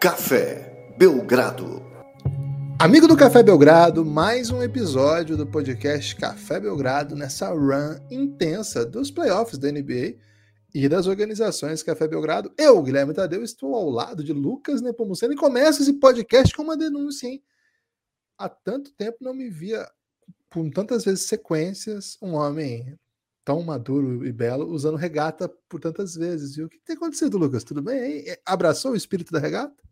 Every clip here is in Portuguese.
Café Belgrado. Amigo do Café Belgrado, mais um episódio do podcast Café Belgrado nessa run intensa dos playoffs da NBA e das organizações Café Belgrado. Eu, Guilherme Tadeu, estou ao lado de Lucas Nepomuceno e começo esse podcast com uma denúncia, hein? Há tanto tempo não me via, por tantas vezes sequências, um homem tão maduro e belo usando regata por tantas vezes. E o que tem acontecido, Lucas? Tudo bem? Hein? Abraçou o espírito da regata?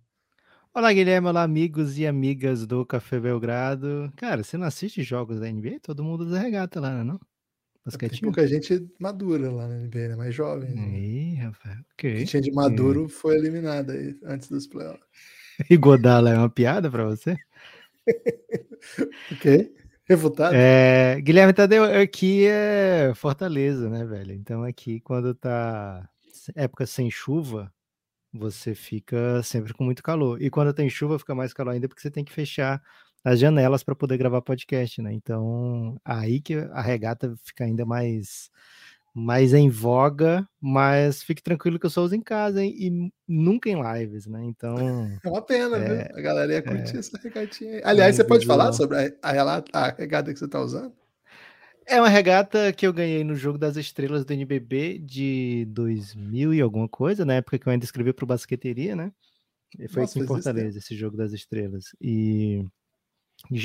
Olá, Guilherme. Olá, amigos e amigas do Café Belgrado. Cara, você não assiste jogos da NBA? Todo mundo usa regata lá, não? É Basquetinho? Tem pouca gente madura lá na NBA, né? Mais jovem. Né? Ih, rapaz. Ok. Que tinha de maduro e... foi eliminada aí antes dos playoffs. E Godala é uma piada para você? ok. Refutado? É, Guilherme Tadeu, aqui é Fortaleza, né, velho? Então aqui, quando tá época sem chuva, você fica sempre com muito calor. E quando tem chuva, fica mais calor ainda, porque você tem que fechar as janelas para poder gravar podcast, né? Então, aí que a regata fica ainda mais mais em voga, mas fique tranquilo que eu só uso em casa hein? e nunca em lives, né? Então. É uma pena, é, viu? A galera ia curtir é, essa regatinha aí. Aliás, você pode falar sobre a, a, a regata que você está usando? É uma regata que eu ganhei no Jogo das Estrelas do NBB de 2000 e alguma coisa, na época que eu ainda escrevi para o Basqueteria, né? E foi Nossa, aqui em Fortaleza, esse Jogo das Estrelas. E,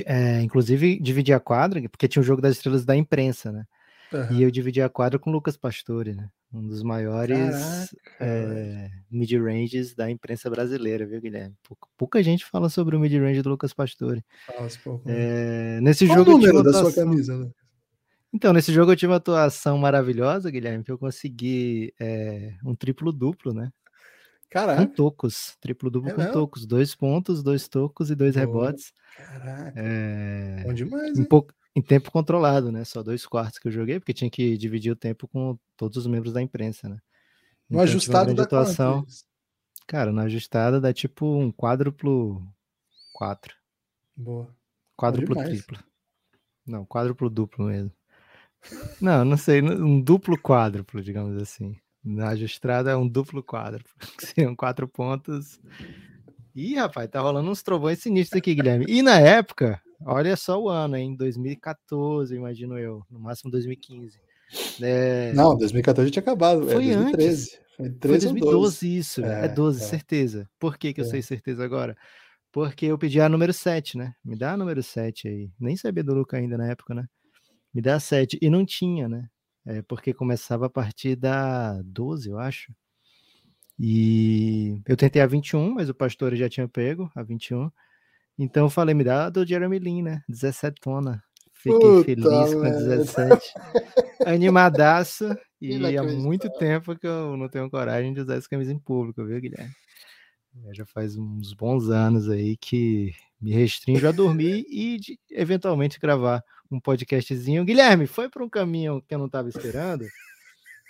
é, inclusive, dividi a quadra, porque tinha o Jogo das Estrelas da imprensa, né? Uhum. E eu dividi a quadra com o Lucas Pastore, né? Um dos maiores é, mid-ranges da imprensa brasileira, viu, Guilherme? Pouca, pouca gente fala sobre o mid-range do Lucas Pastore. Fala pouco. É, nesse Qual jogo. o número da sua camisa, né? Então, nesse jogo eu tive uma atuação maravilhosa, Guilherme, que eu consegui é, um triplo-duplo, né? Caraca. Com tocos, triplo-duplo é com tocos, dois pontos, dois tocos e dois rebotes. Caraca. É, Bom demais, um pouco, em tempo controlado, né? Só dois quartos que eu joguei, porque tinha que dividir o tempo com todos os membros da imprensa, né? No então, ajustado da atuação. Cara, no ajustado dá tipo um quádruplo quatro. Boa. Quádruplo triplo. Não, quádruplo duplo mesmo. Não, não sei, um duplo quádruplo, digamos assim. Na ajustada é um duplo quádruplo, seriam quatro pontos. Ih, rapaz, tá rolando uns trovões sinistros aqui, Guilherme. E na época, olha só o ano, em 2014, imagino eu, no máximo 2015. É... Não, 2014 tinha acabado, foi é 2013. Antes. Foi, 13 foi 2012 isso, é, é 12, é. certeza. Por que, que eu é. sei certeza agora? Porque eu pedi a número 7, né? Me dá a número 7 aí. Nem sabia do Luca ainda na época, né? Me dá 7. E não tinha, né? É porque começava a partir da 12, eu acho. E eu tentei a 21, mas o pastor já tinha pego a 21. Então eu falei, me dá a do Jeremy Lin, né? 17 tona. Fiquei Puta feliz com a 17. Animadaço. E há muito tempo que eu não tenho coragem de usar essa camisa em público, viu, Guilherme? Já faz uns bons anos aí que me restringo a dormir e de, eventualmente gravar um podcastzinho. Guilherme, foi para um caminho que eu não estava esperando,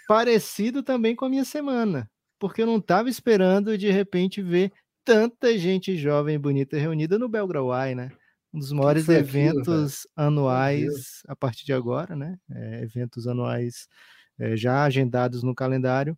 parecido também com a minha semana, porque eu não estava esperando de repente ver tanta gente jovem e bonita reunida no Belgrawai, né? Um dos maiores eventos aquilo, anuais a partir de agora, né? É, eventos anuais é, já agendados no calendário.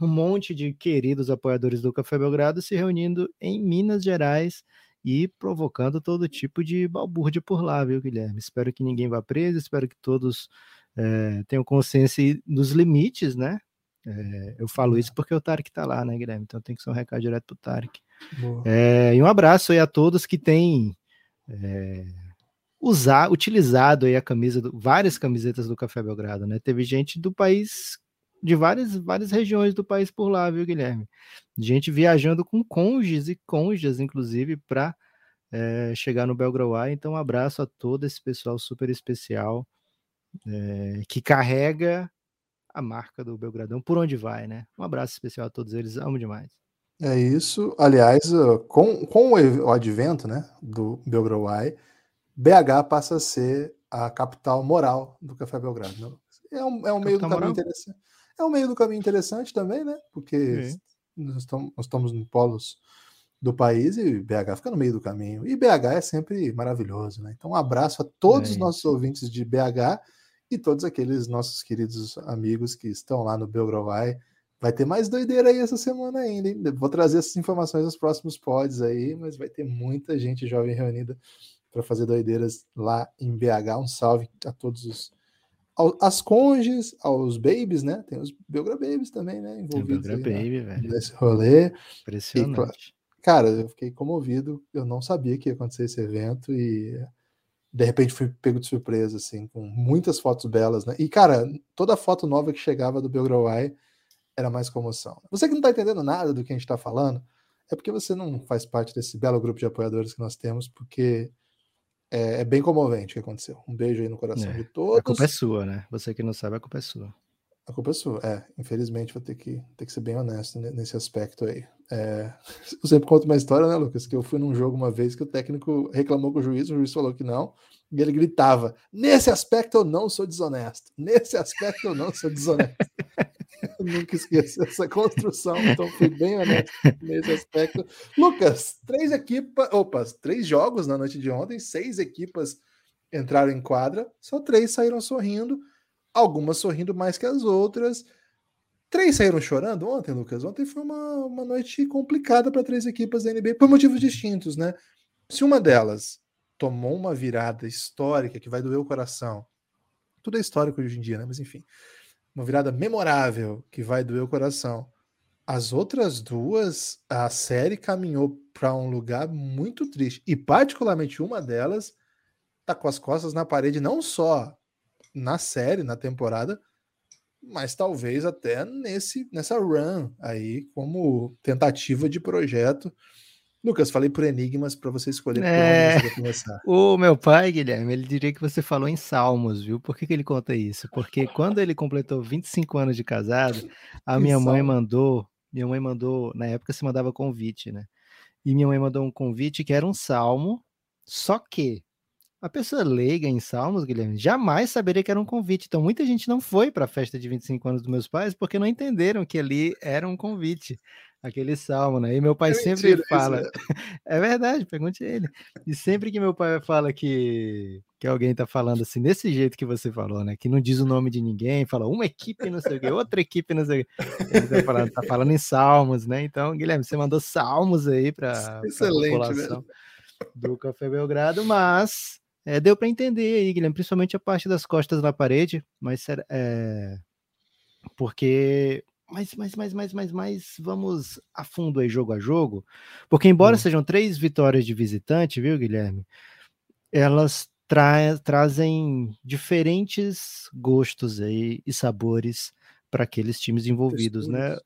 Um monte de queridos apoiadores do Café Belgrado se reunindo em Minas Gerais e provocando todo tipo de balbúrdia por lá, viu, Guilherme? Espero que ninguém vá preso, espero que todos é, tenham consciência dos limites, né? É, eu falo isso porque o Tarek tá lá, né, Guilherme? Então tem que ser um recado direto pro Tarek. É, e um abraço aí a todos que têm usar, utilizado aí a camisa, do, várias camisetas do Café Belgrado, né? Teve gente do país de várias, várias regiões do país por lá, viu, Guilherme? Gente viajando com cônjuges e cônjuges, inclusive, para é, eh, chegar no Belgrauai. Então, um abraço a todo esse pessoal super especial é, que carrega a marca do Belgradão por onde vai, né? Um abraço especial a todos eles, amo demais. É isso. Aliás, com, com o advento né, do Belgrauai, BH passa a ser a capital moral do Café Belgrado. É um, é um meio do caminho interessante. É um meio do caminho interessante também, né? Porque nós estamos, nós estamos em polos do país e BH fica no meio do caminho. E BH é sempre maravilhoso, né? Então, um abraço a todos os nossos ouvintes de BH e todos aqueles nossos queridos amigos que estão lá no Belgravai. vai ter mais doideira aí essa semana ainda, hein? Vou trazer essas informações nos próximos pods aí, mas vai ter muita gente jovem reunida para fazer doideiras lá em BH. Um salve a todos os as conges, aos babies, né? Tem os Belgra Babies também, né? Envolvidos Belgra aí, Baby, né? velho. Nesse rolê. Impressionante. E, cara, eu fiquei comovido. Eu não sabia que ia acontecer esse evento e de repente fui pego de surpresa, assim, com muitas fotos belas, né? E, cara, toda foto nova que chegava do Belgrawai era mais comoção. Você que não tá entendendo nada do que a gente tá falando, é porque você não faz parte desse belo grupo de apoiadores que nós temos, porque é, é bem comovente o que aconteceu. Um beijo aí no coração é, de todos. A culpa é sua, né? Você que não sabe, a culpa é sua. A culpa é sua, é. Infelizmente, vou ter que, ter que ser bem honesto nesse aspecto aí. É, eu sempre conto uma história, né, Lucas? Que eu fui num jogo uma vez que o técnico reclamou com o juiz, o juiz falou que não, e ele gritava: Nesse aspecto eu não sou desonesto. Nesse aspecto eu não sou desonesto. eu nunca esqueço essa construção, então fui bem honesto nesse aspecto. Lucas, três equipas, opa, três jogos na noite de ontem, seis equipas entraram em quadra, só três saíram sorrindo algumas sorrindo mais que as outras. Três saíram chorando ontem, Lucas. Ontem foi uma, uma noite complicada para três equipas da NBA por motivos distintos, né? Se uma delas tomou uma virada histórica que vai doer o coração, tudo é histórico hoje em dia, né? Mas enfim, uma virada memorável que vai doer o coração. As outras duas, a série caminhou para um lugar muito triste. E, particularmente, uma delas tá com as costas na parede, não só na série, na temporada, mas talvez até nesse nessa run aí como tentativa de projeto. Lucas, falei por enigmas para você escolher é... por onde começar. O meu pai, Guilherme, ele diria que você falou em salmos, viu? Por que, que ele conta isso? Porque quando ele completou 25 anos de casado, a minha mãe mandou, minha mãe mandou, na época se mandava convite, né? E minha mãe mandou um convite que era um salmo, só que a pessoa leiga em Salmos, Guilherme, jamais saberia que era um convite. Então, muita gente não foi para a festa de 25 anos dos meus pais porque não entenderam que ali era um convite, aquele salmo, né? E meu pai é sempre mentira, fala. É. é verdade, pergunte ele. E sempre que meu pai fala que, que alguém está falando assim, desse jeito que você falou, né? Que não diz o nome de ninguém, fala uma equipe, não sei o quê, outra equipe, não sei o quê. Ele tá falando, tá falando em salmos, né? Então, Guilherme, você mandou salmos aí para a população. do Café Belgrado, mas é, deu para entender aí, Guilherme, principalmente a parte das costas na parede, mas é, porque mas, mas, mas, mas, mas, mas vamos a fundo aí, jogo a jogo, porque embora hum. sejam três vitórias de visitante, viu, Guilherme, elas tra trazem diferentes gostos aí e sabores para aqueles times envolvidos, né?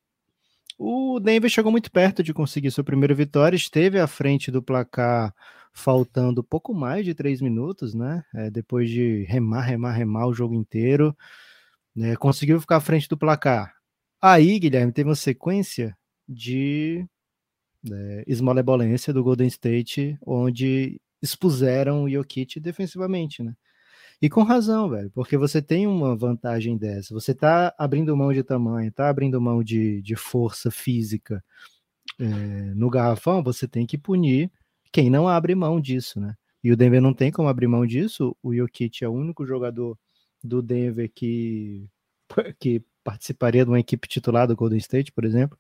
O Denver chegou muito perto de conseguir sua primeira vitória, esteve à frente do placar faltando pouco mais de três minutos, né? É, depois de remar, remar, remar o jogo inteiro, né? conseguiu ficar à frente do placar. Aí, Guilherme, teve uma sequência de né, esmolebolência do Golden State, onde expuseram o Jokic defensivamente, né? E com razão, velho, porque você tem uma vantagem dessa. Você tá abrindo mão de tamanho, tá abrindo mão de, de força física é, no garrafão, você tem que punir quem não abre mão disso, né? E o Denver não tem como abrir mão disso. O Jokic é o único jogador do Denver que, que participaria de uma equipe titular do Golden State, por exemplo.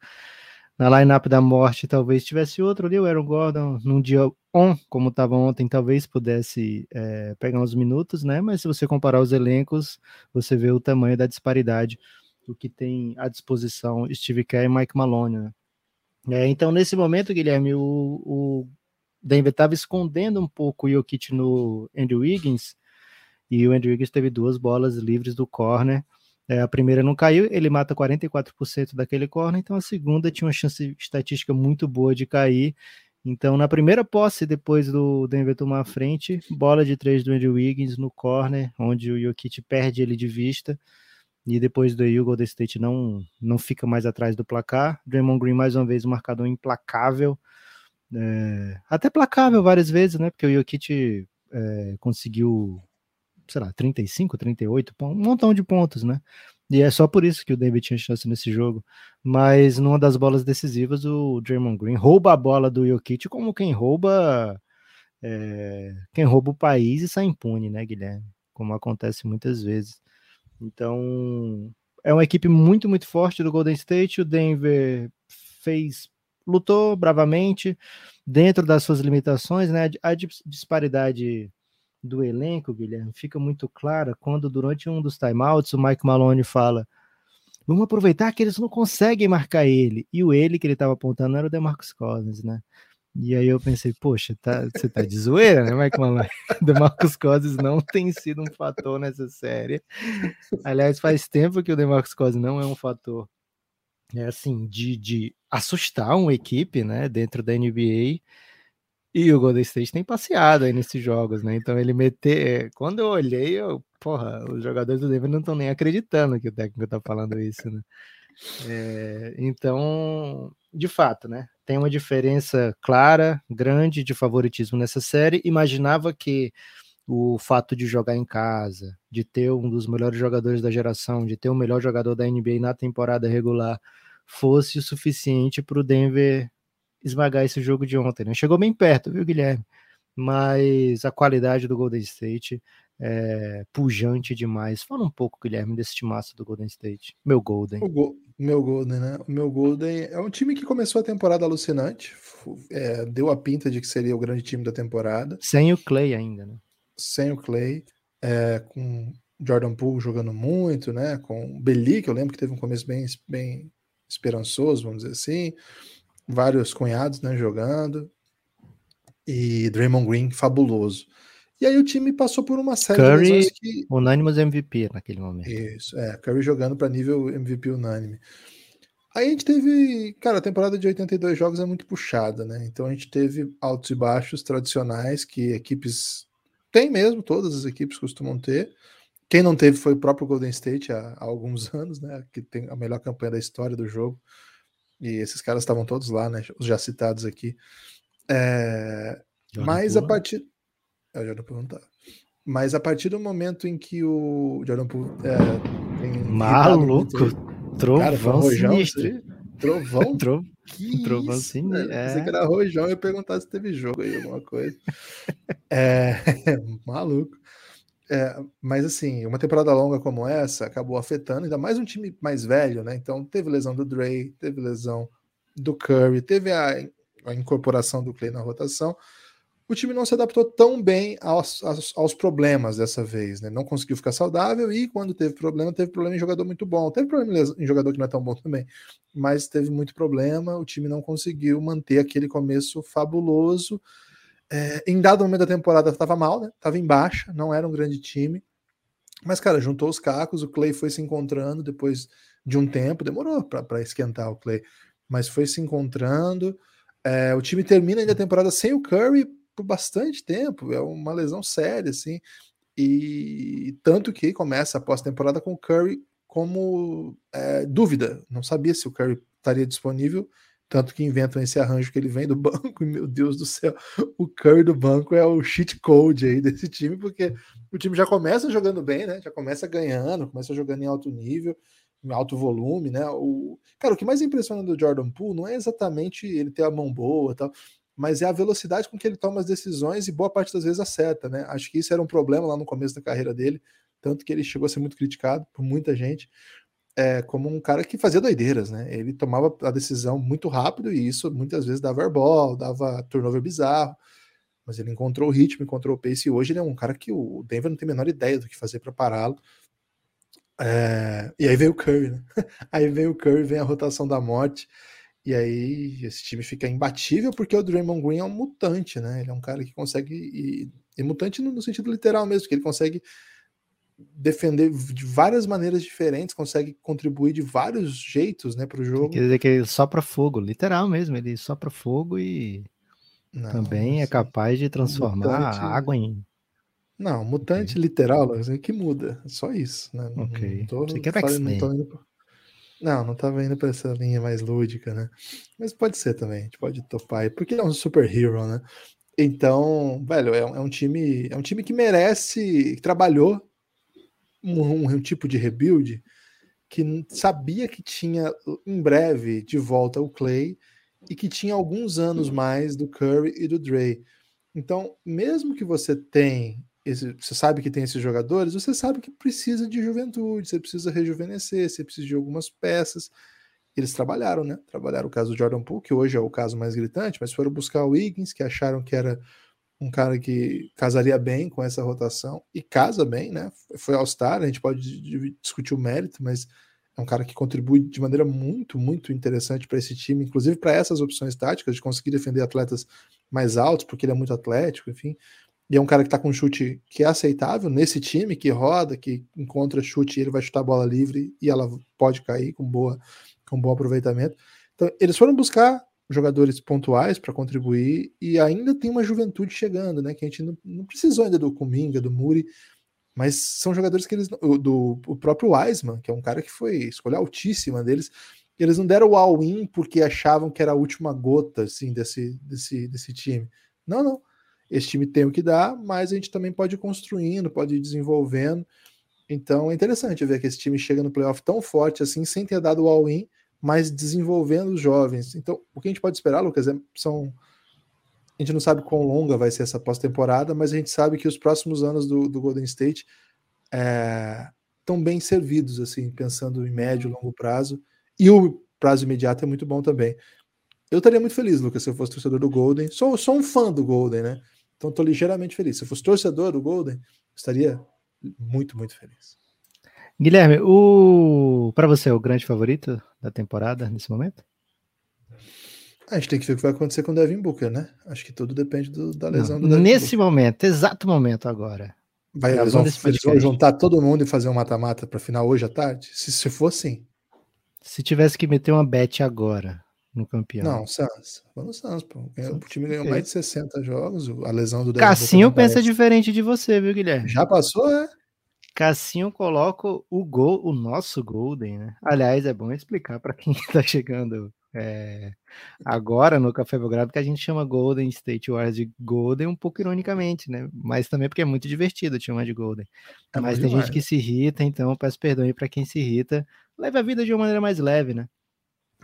Na lineup da morte, talvez tivesse outro ali, o Aaron Gordon, num dia on, como estava ontem, talvez pudesse é, pegar uns minutos, né? Mas se você comparar os elencos, você vê o tamanho da disparidade do que tem à disposição Steve Kerr e Mike Malone, né? É, então, nesse momento, Guilherme, o, o Denver estava escondendo um pouco o Jokic no Andrew Wiggins, e o Andrew Wiggins teve duas bolas livres do corner. É, a primeira não caiu, ele mata 44% daquele corner, então a segunda tinha uma chance estatística muito boa de cair. Então, na primeira posse, depois do Denver tomar a frente, bola de três do Andrew Wiggins no corner, onde o Jokic perde ele de vista. E depois do o Golden State não, não fica mais atrás do placar. Draymond Green, mais uma vez, um marcador implacável. É, até placável várias vezes, né? Porque o Jokic é, conseguiu, sei lá, 35, 38, um montão de pontos, né? E é só por isso que o Denver tinha chance nesse jogo. Mas numa das bolas decisivas, o Draymond Green rouba a bola do Jokic como quem rouba é, quem rouba o país e sai impune, né, Guilherme? Como acontece muitas vezes. Então, é uma equipe muito, muito forte do Golden State. O Denver fez, lutou bravamente dentro das suas limitações, né? A disparidade do elenco, Guilherme, fica muito clara quando durante um dos timeouts o Mike Malone fala Vamos aproveitar que eles não conseguem marcar ele. E o ele que ele estava apontando era o DeMarcus Cousins, né? E aí eu pensei, poxa, tá, você tá de zoeira, né, Mike Malone? DeMarcus Cousins não tem sido um fator nessa série. Aliás, faz tempo que o DeMarcus Cousins não é um fator, é assim, de, de assustar uma equipe, né, dentro da NBA. E o Golden State tem passeado aí nesses jogos, né? Então ele meter. Quando eu olhei, eu, porra, os jogadores do Denver não estão nem acreditando que o técnico tá falando isso, né? É, então, de fato, né? Tem uma diferença clara, grande de favoritismo nessa série. Imaginava que o fato de jogar em casa, de ter um dos melhores jogadores da geração, de ter o melhor jogador da NBA na temporada regular, fosse o suficiente para o Denver esmagar esse jogo de ontem. Né? Chegou bem perto, viu, Guilherme? Mas a qualidade do Golden State é pujante demais. Fala um pouco, Guilherme, desse timaço do Golden State. Meu Golden. O go meu Golden, né? O meu Golden é um time que começou a temporada alucinante. É, deu a pinta de que seria o grande time da temporada. Sem o Clay ainda, né? Sem o Clay. É, com Jordan Poole jogando muito, né? Com o Beli, que eu lembro que teve um começo bem, bem esperançoso, vamos dizer assim vários cunhados né, jogando, e Draymond Green fabuloso. E aí o time passou por uma série Curry, de lesões que... unânimos MVP naquele momento. Isso, é, Curry jogando para nível MVP unânime. Aí a gente teve, cara, a temporada de 82 jogos é muito puxada, né? Então a gente teve altos e baixos tradicionais que equipes têm mesmo, todas as equipes costumam ter. Quem não teve foi o próprio Golden State há, há alguns anos, né? Que tem a melhor campanha da história do jogo. E esses caras estavam todos lá, né? Os já citados aqui. É, mas a partir. Eu já não perguntar. Mas a partir do momento em que o Jordan Poole. É, tem Maluco! Trovão sinistro. Trovão? Tro... Que trovão isso, sinistro. É. Pensei que era rojão e perguntar se teve jogo aí, alguma coisa. é, maluco. É, mas assim, uma temporada longa como essa acabou afetando ainda mais um time mais velho, né? Então teve lesão do Dre, teve lesão do Curry, teve a, a incorporação do Clay na rotação. O time não se adaptou tão bem aos, aos, aos, problemas dessa vez, né? Não conseguiu ficar saudável e quando teve problema, teve problema em jogador muito bom. Teve problema em jogador que não é tão bom também, mas teve muito problema. O time não conseguiu manter aquele começo fabuloso é, em dado momento da temporada estava mal, né? Tava em baixa, não era um grande time. Mas, cara, juntou os cacos, o Clay foi se encontrando depois de um tempo, demorou para esquentar o Clay, mas foi se encontrando. É, o time termina ainda a temporada sem o Curry por bastante tempo, é uma lesão séria, assim. E tanto que começa a pós-temporada com o Curry como é, dúvida, não sabia se o Curry estaria disponível tanto que inventam esse arranjo que ele vem do banco, e meu Deus do céu, o Curry do banco é o cheat code aí desse time, porque o time já começa jogando bem, né? Já começa ganhando, começa jogando em alto nível, em alto volume, né? O... Cara, o que mais impressiona do Jordan Poole não é exatamente ele ter a mão boa tal, mas é a velocidade com que ele toma as decisões e boa parte das vezes acerta, né? Acho que isso era um problema lá no começo da carreira dele, tanto que ele chegou a ser muito criticado por muita gente, é, como um cara que fazia doideiras, né? Ele tomava a decisão muito rápido e isso muitas vezes dava airball, dava turnover bizarro, mas ele encontrou o ritmo, encontrou o pace e hoje ele é um cara que o Denver não tem a menor ideia do que fazer para pará-lo. É, e aí veio o Curry, né? Aí veio o Curry, vem a rotação da morte. E aí esse time fica imbatível porque o Draymond Green é um mutante, né? Ele é um cara que consegue. E, e mutante no, no, sentido literal mesmo, que ele consegue defender de várias maneiras diferentes, consegue contribuir de vários jeitos, né, para o jogo. Quer dizer que ele sopra fogo, literal mesmo, ele sopra fogo e não, também é capaz de transformar mutante... água em. Não, mutante okay. literal, assim, que muda, só isso, né? Ok. Não, tô, Você quer falando, não, tô indo... não, não tava indo para essa linha mais lúdica, né? Mas pode ser também, a gente pode topar, porque é um super hero, né? Então, velho, é, é um time, é um time que merece, que trabalhou um, um tipo de rebuild que sabia que tinha em breve de volta o Clay e que tinha alguns anos mais do Curry e do Dre. Então, mesmo que você tenha esse, você sabe que tem esses jogadores, você sabe que precisa de juventude, você precisa rejuvenescer, você precisa de algumas peças. Eles trabalharam, né? Trabalharam o caso do Jordan Poole, que hoje é o caso mais gritante, mas foram buscar o Wiggins, que acharam que era um cara que casaria bem com essa rotação, e casa bem, né? Foi All-Star, a gente pode discutir o mérito, mas é um cara que contribui de maneira muito, muito interessante para esse time, inclusive para essas opções táticas, de conseguir defender atletas mais altos, porque ele é muito atlético, enfim. E é um cara que está com um chute que é aceitável nesse time, que roda, que encontra chute e ele vai chutar a bola livre e ela pode cair com, boa, com bom aproveitamento. Então, eles foram buscar jogadores pontuais para contribuir e ainda tem uma juventude chegando, né? Que a gente não, não precisou ainda do Kuminga, do Muri, mas são jogadores que eles. Do, o próprio Wiseman, que é um cara que foi escolha altíssima deles, eles não deram o all-in porque achavam que era a última gota assim, desse, desse, desse time. Não, não. Esse time tem o que dá, mas a gente também pode ir construindo, pode ir desenvolvendo. Então é interessante ver que esse time chega no playoff tão forte assim, sem ter dado o all-in, mas desenvolvendo os jovens. Então, o que a gente pode esperar, Lucas, é, são. A gente não sabe quão longa vai ser essa pós-temporada, mas a gente sabe que os próximos anos do, do Golden State estão é, bem servidos, assim, pensando em médio e longo prazo. E o prazo imediato é muito bom também. Eu estaria muito feliz, Lucas, se eu fosse torcedor do Golden. Sou, sou um fã do Golden, né? Então estou ligeiramente feliz. Se eu fosse torcedor do Golden, estaria muito, muito feliz. Guilherme, o para você é o grande favorito da temporada nesse momento? A gente tem que ver o que vai acontecer com o Devin Booker, né? Acho que tudo depende do, da lesão Não, do Devin Nesse Booker. momento, exato momento agora. Vai, eles vão, eles vão juntar todo mundo e fazer um mata-mata para final hoje à tarde? Se, se for, sim. Se tivesse que meter uma bet agora no campeão. Não, Suns. Vamos Suns, pô. O time ganhou mais de 60 jogos. A lesão do Cassinho pensa diferente de você, viu, Guilherme? Já passou, é? Cassinho coloca o gol, o nosso Golden, né? Aliás, é bom explicar para quem está chegando é, agora no Café Belgrado que a gente chama Golden State Warriors de Golden um pouco ironicamente, né? Mas também porque é muito divertido chamar de Golden. É Mas tem demais. gente que se irrita, então peço perdão aí para quem se irrita. Leve a vida de uma maneira mais leve, né?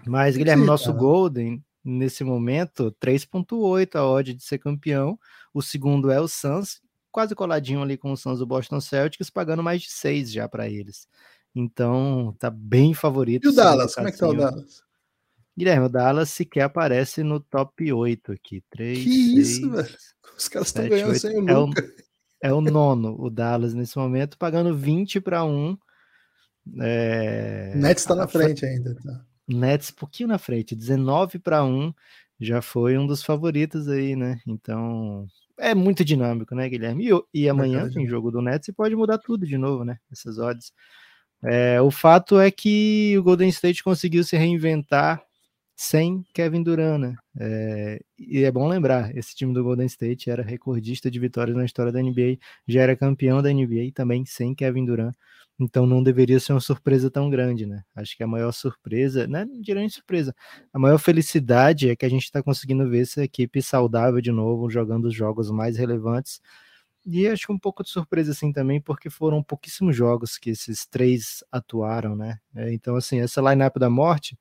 Mas, Guilherme, Sim, nosso Golden, nesse momento, 3.8 a odd de ser campeão. O segundo é o Suns quase coladinho ali com o Suns do Boston Celtics, pagando mais de seis já para eles. Então, tá bem favorito. E o Dallas? Como é que tá o Dallas? Guilherme, o Dallas sequer aparece no top 8 aqui. 3, que 6, isso, velho? Os caras estão ganhando 8. sem o Luca. É o, é o nono, o Dallas, nesse momento, pagando 20 para 1. É... Nets está na frente ainda. Tá? Nets, pouquinho na frente, 19 para 1. Já foi um dos favoritos aí, né? Então, é muito dinâmico, né, Guilherme? E, e amanhã tem jogo do Nets e pode mudar tudo de novo, né? Essas odds. É, o fato é que o Golden State conseguiu se reinventar sem Kevin Durant, né? É, e é bom lembrar, esse time do Golden State era recordista de vitórias na história da NBA, já era campeão da NBA também sem Kevin Durant. Então não deveria ser uma surpresa tão grande, né? Acho que a maior surpresa, né, não diria nem surpresa, a maior felicidade é que a gente está conseguindo ver essa equipe saudável de novo, jogando os jogos mais relevantes. E acho que um pouco de surpresa assim também, porque foram pouquíssimos jogos que esses três atuaram, né? É, então, assim, essa lineup da morte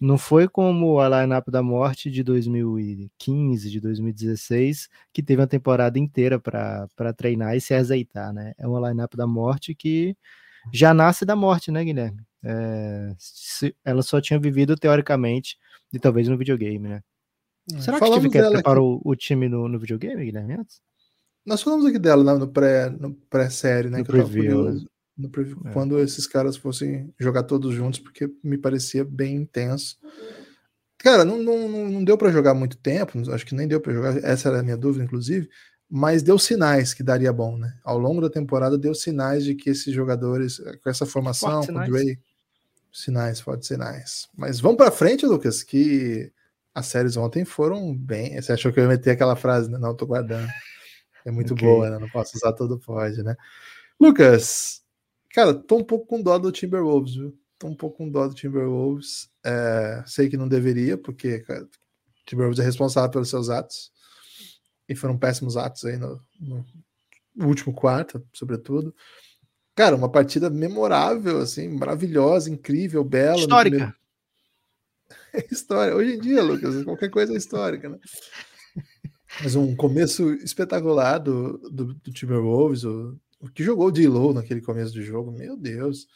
não foi como a lineup da morte de 2015, de 2016, que teve uma temporada inteira para treinar e se azeitar, né? É uma lineup da morte que já nasce da morte, né, Guilherme? É, se, ela só tinha vivido teoricamente e talvez no videogame, né? É, Será que o Steve Kerr preparou o time no, no videogame, Guilherme? Nós falamos aqui dela no pré-série, no pré né? No preview, né? É. quando esses caras fossem jogar todos juntos, porque me parecia bem intenso. Cara, não, não, não deu para jogar muito tempo, acho que nem deu para jogar, essa era a minha dúvida, inclusive, mas deu sinais que daria bom, né? Ao longo da temporada deu sinais de que esses jogadores, com essa formação, com o Dre, sinais, fortes sinais. Mas vamos para frente, Lucas, que as séries ontem foram bem. Você achou que eu ia meter aquela frase, né? Não, tô guardando. É muito okay. boa, né? Não posso usar todo pode, né? Lucas, Cara, tô um pouco com dó do Timberwolves, viu? Tô um pouco com dó do Timberwolves. É, sei que não deveria, porque cara, o Timberwolves é responsável pelos seus atos. E foram péssimos atos aí no, no último quarto, sobretudo. Cara, uma partida memorável, assim, maravilhosa, incrível, bela. Histórica. É história. Hoje em dia, Lucas, qualquer coisa é histórica, né? Mas um começo espetacular do, do, do Timberwolves, o, o que jogou de low naquele começo do jogo, meu Deus.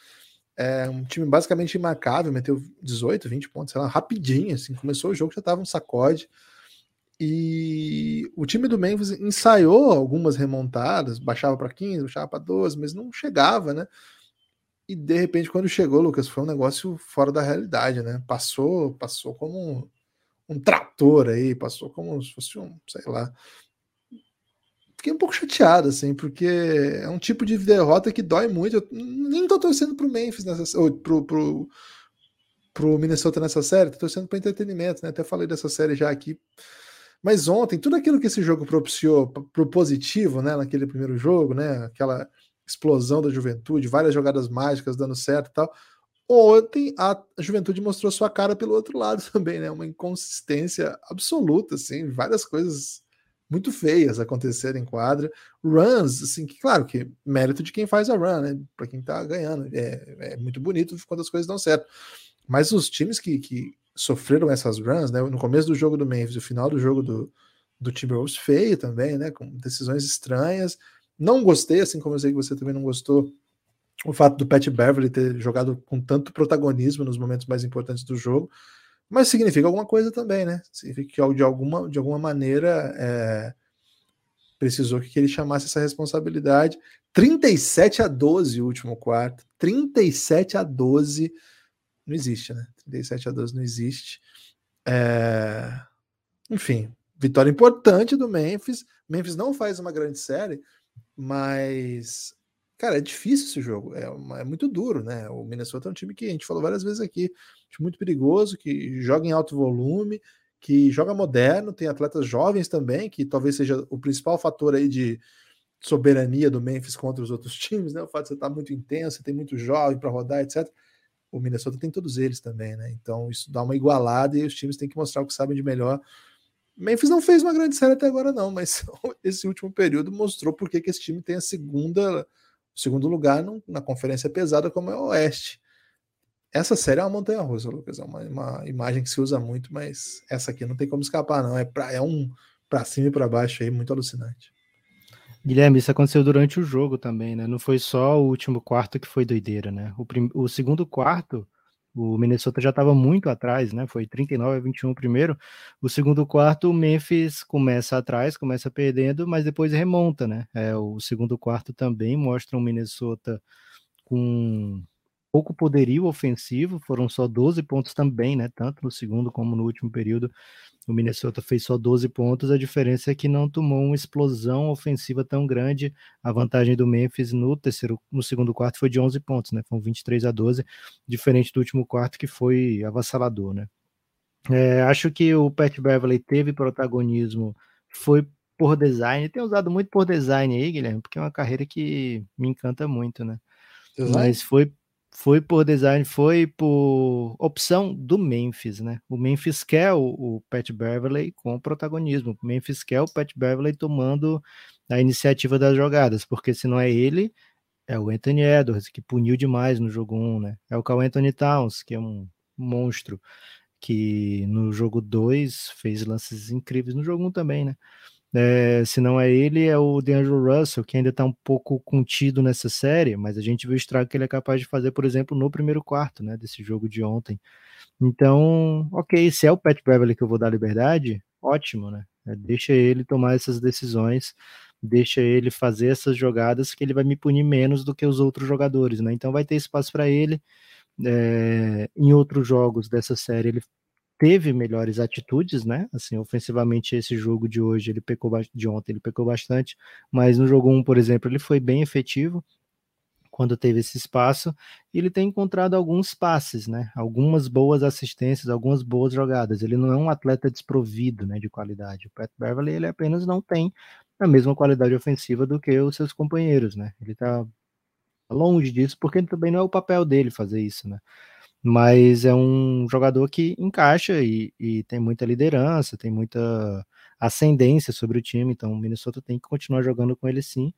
É um time basicamente imarcável, meteu 18, 20 pontos, sei lá, rapidinho, assim, começou o jogo, já tava um sacode. E o time do Memphis ensaiou algumas remontadas, baixava para 15, baixava para 12, mas não chegava, né? E de repente, quando chegou, Lucas, foi um negócio fora da realidade, né? Passou, passou como um, um trator aí, passou como se fosse um, sei lá. Fiquei um pouco chateado, assim, porque é um tipo de derrota que dói muito. Eu nem tô torcendo pro Memphis nessa, ou pro, pro, pro Minnesota nessa série, tô torcendo para entretenimento, né? Até falei dessa série já aqui. Mas ontem, tudo aquilo que esse jogo propiciou pro positivo, né, naquele primeiro jogo, né, aquela explosão da juventude, várias jogadas mágicas dando certo e tal. Ontem a juventude mostrou sua cara pelo outro lado também, né? Uma inconsistência absoluta, assim, várias coisas muito feias aconteceram em quadra. Runs, assim, que claro que mérito de quem faz a run, né? Para quem tá ganhando. É, é, muito bonito quando as coisas dão certo. Mas os times que, que sofreram essas runs, né? No começo do jogo do Memphis, no final do jogo do, do Timberwolves, feio também, né? Com decisões estranhas. Não gostei, assim como eu sei que você também não gostou, o fato do Pat Beverly ter jogado com tanto protagonismo nos momentos mais importantes do jogo, mas significa alguma coisa também, né? Significa que de alguma, de alguma maneira é, precisou que ele chamasse essa responsabilidade. 37 a 12 o último quarto, 37 a 12 não existe, né? 37 a 12 não existe. É... Enfim, vitória importante do Memphis. Memphis não faz uma grande série, mas, cara, é difícil esse jogo. É, uma, é, muito duro, né? O Minnesota é um time que a gente falou várias vezes aqui, muito perigoso, que joga em alto volume, que joga moderno, tem atletas jovens também, que talvez seja o principal fator aí de soberania do Memphis contra os outros times, né? O fato de você estar muito intenso, tem muito jovem para rodar, etc. O Minnesota tem todos eles também, né? Então isso dá uma igualada e os times têm que mostrar o que sabem de melhor Memphis não fez uma grande série até agora, não, mas esse último período mostrou por que esse time tem a segunda, segundo lugar na conferência pesada, como é o Oeste. Essa série é uma montanha russa, Lucas. É uma, uma, imagem que se usa muito, mas essa aqui não tem como escapar, não. É, pra, é um para cima e para baixo aí, muito alucinante. Guilherme, isso aconteceu durante o jogo também, né? Não foi só o último quarto que foi doideira, né? O, prim... o segundo quarto o Minnesota já estava muito atrás, né? Foi 39 a 21 o primeiro. O segundo quarto, o Memphis começa atrás, começa perdendo, mas depois remonta, né? É, o segundo quarto também mostra um Minnesota com pouco poderio ofensivo, foram só 12 pontos também, né? Tanto no segundo como no último período. O Minnesota fez só 12 pontos, a diferença é que não tomou uma explosão ofensiva tão grande. A vantagem do Memphis no terceiro, no segundo quarto foi de 11 pontos, né? Foi 23 a 12, diferente do último quarto que foi avassalador, né? É, acho que o Pat Beverly teve protagonismo, foi por design, tem usado muito por design aí, Guilherme, porque é uma carreira que me encanta muito, né? Design? Mas foi foi por design, foi por opção do Memphis, né? O Memphis quer o, o Pat Beverley com protagonismo. O Memphis quer o Pat Beverley tomando a iniciativa das jogadas, porque se não é ele, é o Anthony Edwards, que puniu demais no jogo 1, né? É o Carl Anthony Towns, que é um monstro, que no jogo 2 fez lances incríveis, no jogo 1 também, né? É, se não é ele, é o DeAngelo Russell, que ainda está um pouco contido nessa série, mas a gente viu o estrago que ele é capaz de fazer, por exemplo, no primeiro quarto, né, desse jogo de ontem. Então, ok, se é o Pat Beverly que eu vou dar liberdade, ótimo, né? É, deixa ele tomar essas decisões, deixa ele fazer essas jogadas que ele vai me punir menos do que os outros jogadores, né? Então vai ter espaço para ele. É, em outros jogos dessa série ele teve melhores atitudes, né? Assim, ofensivamente esse jogo de hoje, ele pecou de ontem, ele pecou bastante, mas no jogo 1, por exemplo, ele foi bem efetivo quando teve esse espaço, e ele tem encontrado alguns passes, né? Algumas boas assistências, algumas boas jogadas. Ele não é um atleta desprovido, né, de qualidade. O Pat Beverly, ele apenas não tem a mesma qualidade ofensiva do que os seus companheiros, né? Ele tá longe disso, porque também não é o papel dele fazer isso, né? Mas é um jogador que encaixa e, e, tem muita liderança, tem muita ascendência sobre o time, então o Minnesota tem que continuar jogando com ele sim,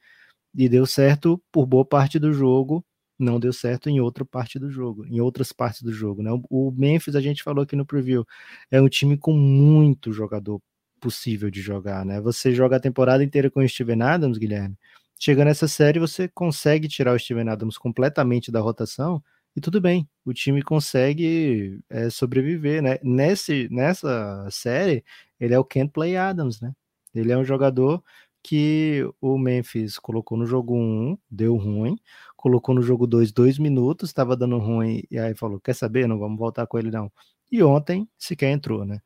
e deu certo por boa parte do jogo, não deu certo em outra parte do jogo, em outras partes do jogo, né? O Memphis, a gente falou aqui no preview, é um time com muito jogador impossível de jogar, né? Você joga a temporada inteira com o Steven Adams, Guilherme. Chega nessa série, você consegue tirar o Steven Adams completamente da rotação e tudo bem, o time consegue é, sobreviver, né? Nesse, nessa série, ele é o Can't Play Adams, né? Ele é um jogador que o Memphis colocou no jogo 1, deu ruim, colocou no jogo 2, dois minutos, estava dando ruim, e aí falou: quer saber? Não vamos voltar com ele, não. E ontem sequer entrou, né?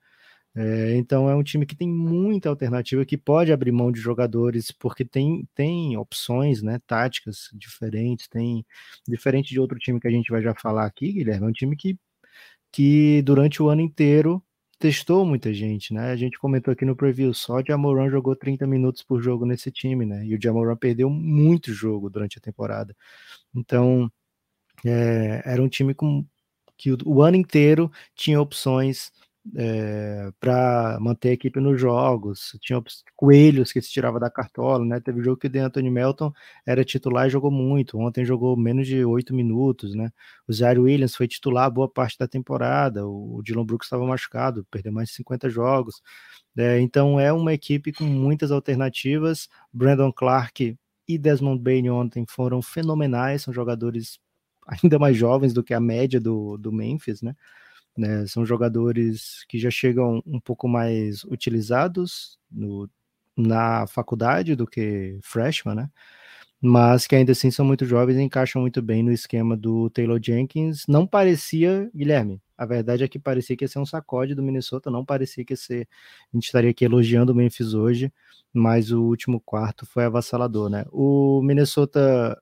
É, então é um time que tem muita alternativa, que pode abrir mão de jogadores, porque tem, tem opções, né, táticas diferentes, tem diferente de outro time que a gente vai já falar aqui, Guilherme, é um time que, que durante o ano inteiro testou muita gente, né? A gente comentou aqui no preview, só o Jamoran jogou 30 minutos por jogo nesse time, né? E o Jamoran perdeu muito jogo durante a temporada. Então, é, era um time com que o, o ano inteiro tinha opções é, eh, para manter a equipe nos jogos. Tinha coelhos que se tirava da cartola, né? Teve jogo que o Anthony Melton era titular e jogou muito. Ontem jogou menos de oito minutos, né? O Zaire Williams foi titular boa parte da temporada. O Dylan Brooks estava machucado, perdeu mais de 50 jogos. É, então é uma equipe com muitas alternativas. Brandon Clark e Desmond Bain ontem foram fenomenais, são jogadores ainda mais jovens do que a média do, do Memphis, né? Né? São jogadores que já chegam um pouco mais utilizados no, na faculdade do que freshman, né? Mas que ainda assim são muito jovens e encaixam muito bem no esquema do Taylor Jenkins. Não parecia, Guilherme, a verdade é que parecia que ia ser um sacode do Minnesota, não parecia que ia ser. A gente estaria aqui elogiando o Memphis hoje, mas o último quarto foi avassalador, né? O Minnesota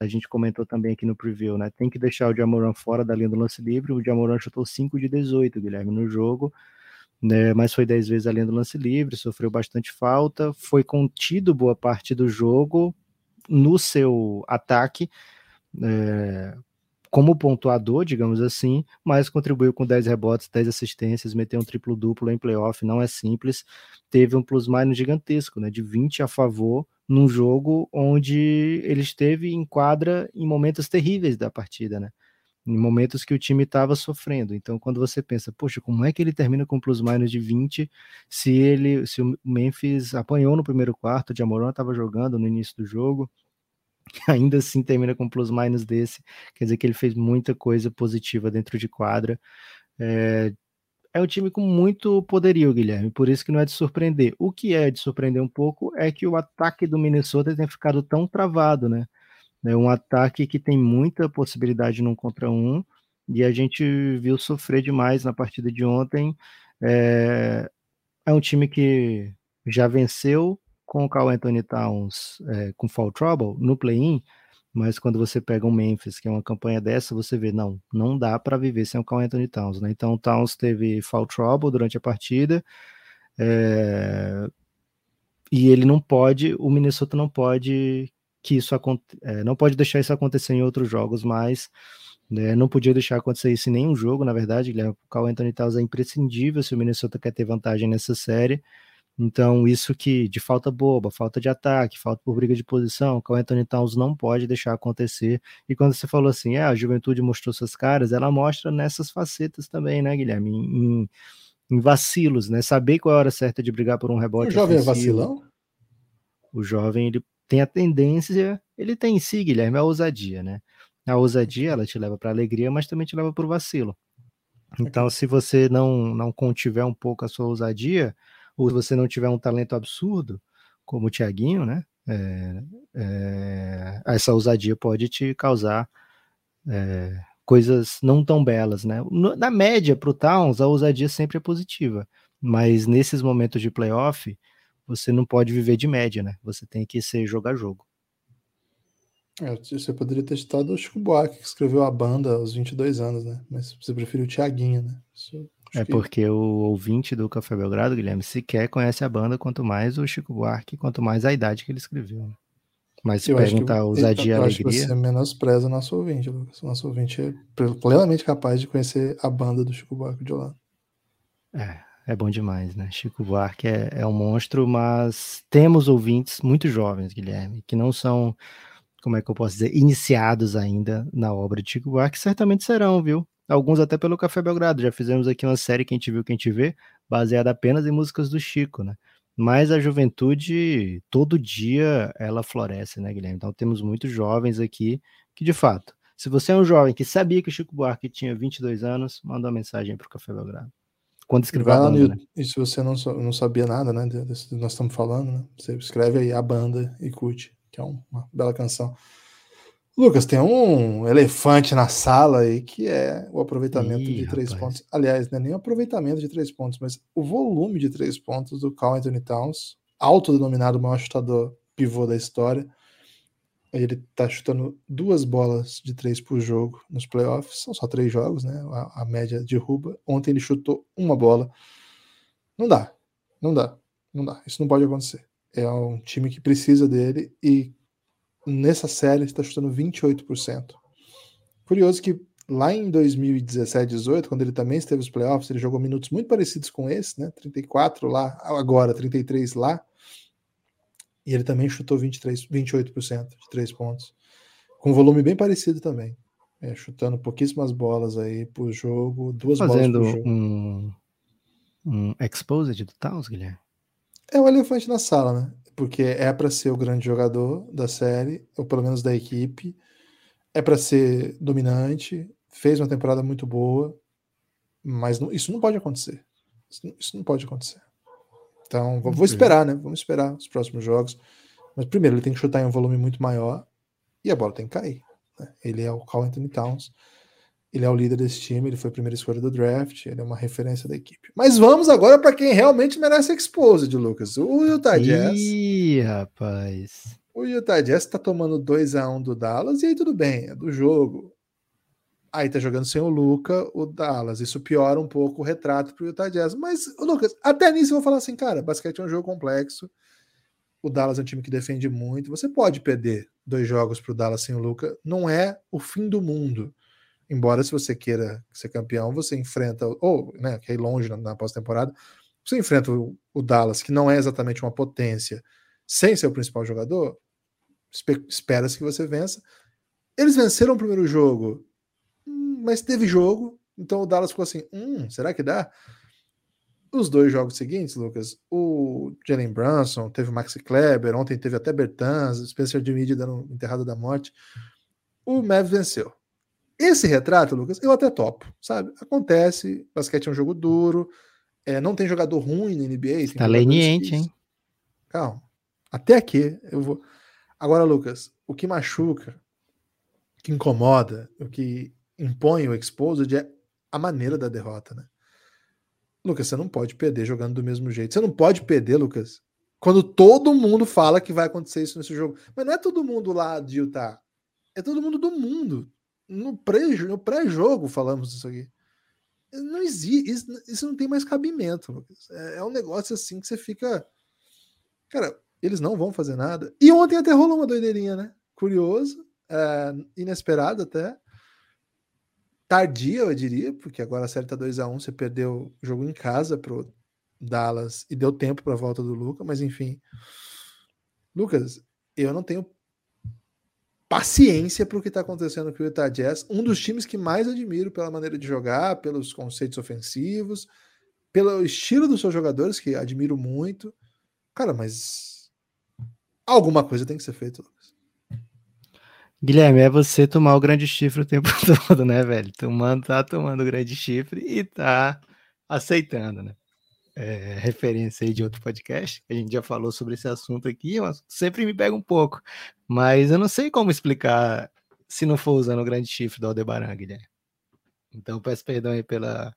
a gente comentou também aqui no preview, né? Tem que deixar o Jamoran fora da linha do lance livre. O Jamoran chutou 5 de 18, Guilherme, no jogo, né? Mas foi 10 vezes a linha do lance livre, sofreu bastante falta, foi contido boa parte do jogo no seu ataque. É, como pontuador, digamos assim, mas contribuiu com 10 rebotes, 10 assistências, meteu um triplo-duplo em playoff, não é simples. Teve um plus-minus gigantesco, né, de 20 a favor, num jogo onde ele esteve em quadra em momentos terríveis da partida, né? Em momentos que o time estava sofrendo. Então, quando você pensa, poxa, como é que ele termina com plus-minus de 20 se ele, se o Memphis apanhou no primeiro quarto, o Jamoran estava jogando no início do jogo, ainda assim termina com plus-minus desse, quer dizer que ele fez muita coisa positiva dentro de quadra. É, é um time com muito poderio, Guilherme, por isso que não é de surpreender. O que é de surpreender um pouco é que o ataque do Minnesota tem ficado tão travado, né? É um ataque que tem muita possibilidade num contra um, e a gente viu sofrer demais na partida de ontem. É, é um time que já venceu com o Carl Anthony Towns é, com Fall Trouble no play-in, mas quando você pega um Memphis, que é uma campanha dessa, você vê, não, não dá para viver sem o Carl Anthony Towns, né? Então Towns teve foul trouble durante a partida, é... e ele não pode, o Minnesota não pode que isso é, não pode deixar isso acontecer em outros jogos, mas né, não podia deixar acontecer isso em nenhum jogo, na verdade, Guilherme, o Carl Anthony Towns é imprescindível se o Minnesota quer ter vantagem nessa série, então, isso que de falta boba, falta de ataque, falta por briga de posição, que o Anthony Towns não pode deixar acontecer. E quando você falou assim, ah, a juventude mostrou suas caras, ela mostra nessas facetas também, né, Guilherme? Em, em vacilos, né? Saber qual é a hora certa de brigar por um rebote. O jovem é vacilão? O jovem, ele tem a tendência, ele tem em si, Guilherme, a ousadia, né? A ousadia, ela te leva para alegria, mas também te leva para o vacilo. Então, se você não, não contiver um pouco a sua ousadia, ou se você não tiver um talento absurdo, como o Thiaguinho, né? É, é, essa ousadia pode te causar é, coisas não tão belas, né? Na média, para o Towns, a ousadia sempre é positiva, mas nesses momentos de playoff, você não pode viver de média, né? Você tem que ser jogar jogo. É, você poderia ter citado o Chico Buarque, que escreveu a banda aos 22 anos, né? Mas você preferiu o Thiaguinho, né? Isso é porque o ouvinte do Café Belgrado, Guilherme, sequer conhece a banda, quanto mais o Chico Buarque, quanto mais a idade que ele escreveu. Né? Mas se eu perguntar ousadia e alegria... Acho que você menospreza o nosso ouvinte, Lucas. O nosso ouvinte é plenamente capaz de conhecer a banda do Chico Buarque de Holanda. É, é bom demais, né? Chico Buarque é, é um monstro, mas temos ouvintes muito jovens, Guilherme, que não são, como é que eu posso dizer, iniciados ainda na obra de Chico Buarque, certamente serão, viu? Alguns até pelo Café Belgrado. Já fizemos aqui uma série Quem Te Viu, Quem Te Vê, baseada apenas em músicas do Chico, né? Mas a juventude, todo dia, ela floresce, né, Guilherme? Então temos muitos jovens aqui que, de fato, se você é um jovem que sabia que o Chico Buarque tinha 22 anos, manda uma mensagem para o Café Belgrado. Quando escrever a banda, né? E se você não, não sabia nada, né, desse, nós estamos falando, né? Você escreve aí a banda e curte, que é uma bela canção. Lucas, tem um elefante na sala aí que é o aproveitamento Ih, de três rapaz. pontos. Aliás, não é nem o aproveitamento de três pontos, mas o volume de três pontos do Carl Anthony Towns, autodenominado o maior chutador pivô da história. Ele tá chutando duas bolas de três por jogo nos playoffs. São só três jogos, né? A, a média derruba. Ontem ele chutou uma bola. Não dá. Não dá. Não dá. Isso não pode acontecer. É um time que precisa dele e nessa série está chutando 28%. Curioso que lá em 2017, 18, quando ele também esteve nos playoffs, ele jogou minutos muito parecidos com esse, né? 34 lá, agora 33 lá. E ele também chutou 23, 28% de três pontos. Com volume bem parecido também. É, chutando pouquíssimas bolas aí por jogo, duas Fazendo bolas por jogo. um, um exposed do Towns, Guilherme? É um elefante na sala, né? Porque é para ser o grande jogador da série, ou pelo menos da equipe, é para ser dominante, fez uma temporada muito boa, mas não, isso não pode acontecer. Isso não, isso não pode acontecer. Então, vou, vou, esperar, né? Vamos esperar os próximos jogos. Mas primeiro, ele tem que chutar em um volume muito maior e a bola tem que cair. Né? Ele é o Carl Anthony Towns. Ele é o líder desse time, ele foi a primeira escolha do draft, ele é uma referência da equipe. Mas vamos agora para quem realmente merece exposed, Lucas. O Utah Jazz. Ih, rapaz. O Utah Jazz está tomando 2 a 1 um do Dallas e aí tudo bem, é do jogo. Aí tá jogando sem o Luca, o Dallas. Isso piora um pouco o retrato pro Utah Jazz. Mas, Lucas, até nisso eu vou falar assim, cara, basquete é um jogo complexo. O Dallas é um time que defende muito. Você pode perder dois jogos pro Dallas sem o Luca. Não é o fim do mundo. Embora, se você queira ser campeão, você enfrenta, ou né, que é longe na, na pós-temporada, você enfrenta o, o, Dallas, que não é exatamente uma potência, sem ser o principal jogador, espera-se que você vença. Eles venceram o primeiro jogo, hum, mas teve jogo, então o Dallas ficou assim: hum, será que dá? Os dois jogos seguintes, Lucas, o Jalen Brunson, teve o Maxi Kleber, ontem teve até Bertans, Spencer Dinwiddie dando enterrada da morte. O Mav venceu. Esse retrato, Lucas, eu até topo, sabe? Acontece, basquete é um jogo duro, é, não tem jogador ruim na NBA. Tá leniente, hein? Calma. Até aqui eu vou. Agora, Lucas, o que machuca, o que incomoda, o que impõe o exposed é a maneira da derrota, né? Lucas, você não pode perder jogando do mesmo jeito. Você não pode perder, Lucas, quando todo mundo fala que vai acontecer isso nesse jogo. Mas não é todo mundo lá de Utah. É todo mundo do mundo no pré-jogo pré falamos isso aqui. Não existe, isso, isso, não tem mais cabimento, Lucas. É, é, um negócio assim que você fica. Cara, eles não vão fazer nada. E ontem até rolou uma doideirinha, né? Curioso, é, inesperado até. Tardia, eu diria, porque agora a série tá 2x1, você perdeu o jogo em casa pro Dallas e deu tempo para a volta do Lucas, mas enfim. Lucas, eu não tenho paciência para o que está acontecendo com o Utah Jazz, um dos times que mais admiro pela maneira de jogar, pelos conceitos ofensivos, pelo estilo dos seus jogadores, que admiro muito. Cara, mas alguma coisa tem que ser feita, Lucas. Guilherme, é você tomar o grande chifre o tempo todo, né, velho? Tomando, tá tomando o grande chifre e tá aceitando, né? É, referência aí de outro podcast, a gente já falou sobre esse assunto aqui, mas sempre me pega um pouco. Mas eu não sei como explicar se não for usando o grande chifre do Aldebaran, Guilherme. Então peço perdão aí pela,